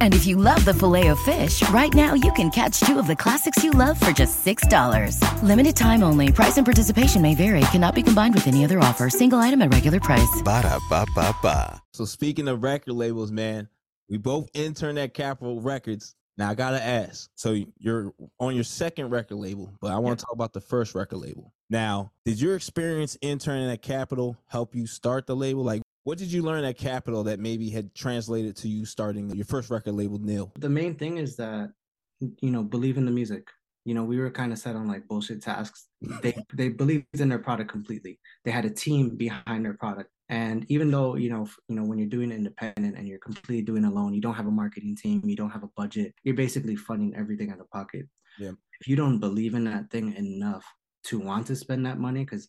And if you love the Filet-O-Fish, right now you can catch two of the classics you love for just $6. Limited time only. Price and participation may vary. Cannot be combined with any other offer. Single item at regular price. Ba da ba ba ba. So speaking of record labels, man, we both interned at Capitol Records. Now I gotta ask. So you're on your second record label, but I want to talk about the first record label. Now, did your experience interning at Capitol help you start the label? Like, what did you learn at Capitol that maybe had translated to you starting your first record label, Nil? The main thing is that you know believe in the music. You know, we were kind of set on like bullshit tasks. They they believed in their product completely. They had a team behind their product. And even though you know, you know, when you're doing independent and you're completely doing alone, you don't have a marketing team, you don't have a budget. You're basically funding everything out of pocket. Yeah. If you don't believe in that thing enough to want to spend that money, because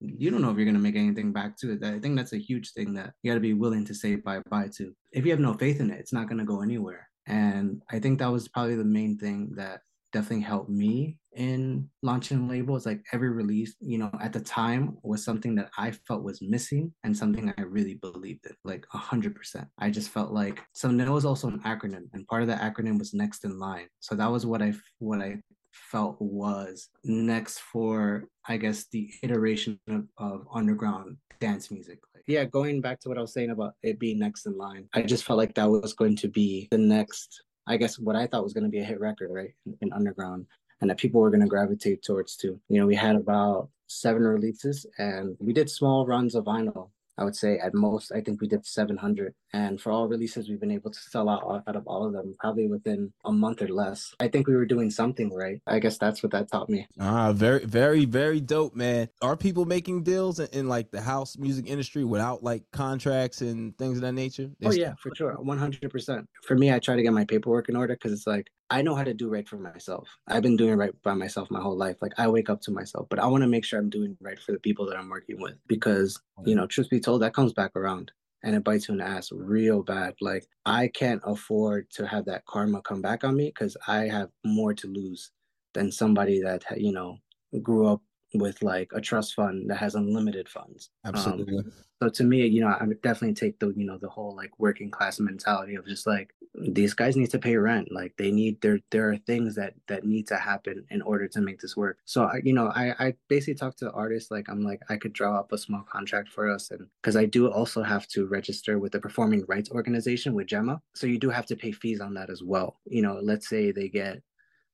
you don't know if you're gonna make anything back to it. I think that's a huge thing that you got to be willing to say bye bye to. If you have no faith in it, it's not gonna go anywhere. And I think that was probably the main thing that definitely helped me in launching labels. Like every release, you know, at the time was something that I felt was missing and something I really believed in, like a hundred percent. I just felt like so. There was also an acronym, and part of that acronym was next in line. So that was what I what I felt was next for I guess the iteration of, of underground dance music. Like, yeah, going back to what I was saying about it being next in line, I just felt like that was going to be the next, I guess what I thought was going to be a hit record, right, in, in underground, and that people were going to gravitate towards too. You know, we had about seven releases, and we did small runs of vinyl I would say at most, I think we did 700. And for all releases, we've been able to sell out out of all of them probably within a month or less. I think we were doing something right. I guess that's what that taught me. Ah, very, very, very dope, man. Are people making deals in, in like the house music industry without like contracts and things of that nature? oh, yeah, for sure. 100%. For me, I try to get my paperwork in order because it's like, I know how to do right for myself. I've been doing right by myself my whole life. Like I wake up to myself, but I want to make sure I'm doing right for the people that I'm working with because, you know, truth be told, that comes back around and it bites you in the ass real bad. Like I can't afford to have that karma come back on me because I have more to lose than somebody that, you know, grew up with like a trust fund that has unlimited funds. Absolutely. Um, so to me, you know, I would definitely take the, you know, the whole like working class mentality of just like these guys need to pay rent. Like they need there there are things that that need to happen in order to make this work. So I, you know, I I basically talk to artists like I'm like I could draw up a small contract for us and because I do also have to register with the performing rights organization with GEMA. So you do have to pay fees on that as well. You know, let's say they get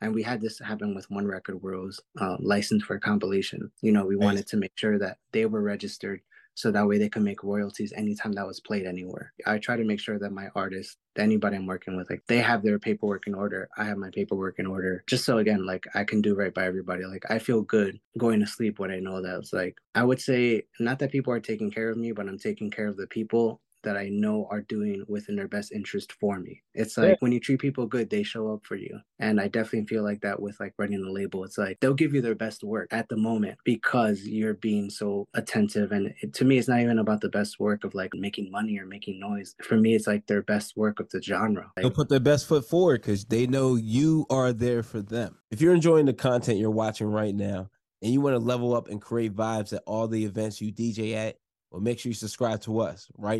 and we had this happen with one record where it was uh, licensed for a compilation. You know, we nice. wanted to make sure that they were registered so that way they can make royalties anytime that was played anywhere. I try to make sure that my artists, anybody I'm working with, like they have their paperwork in order. I have my paperwork in order. Just so again, like I can do right by everybody. Like I feel good going to sleep when I know that it's like I would say not that people are taking care of me, but I'm taking care of the people that I know are doing within their best interest for me. It's like yeah. when you treat people good, they show up for you. And I definitely feel like that with like running a label. It's like they'll give you their best work at the moment because you're being so attentive. And it, to me, it's not even about the best work of like making money or making noise. For me, it's like their best work of the genre. Like, they'll put their best foot forward because they know you are there for them. If you're enjoying the content you're watching right now and you want to level up and create vibes at all the events you DJ at, well, make sure you subscribe to us, right?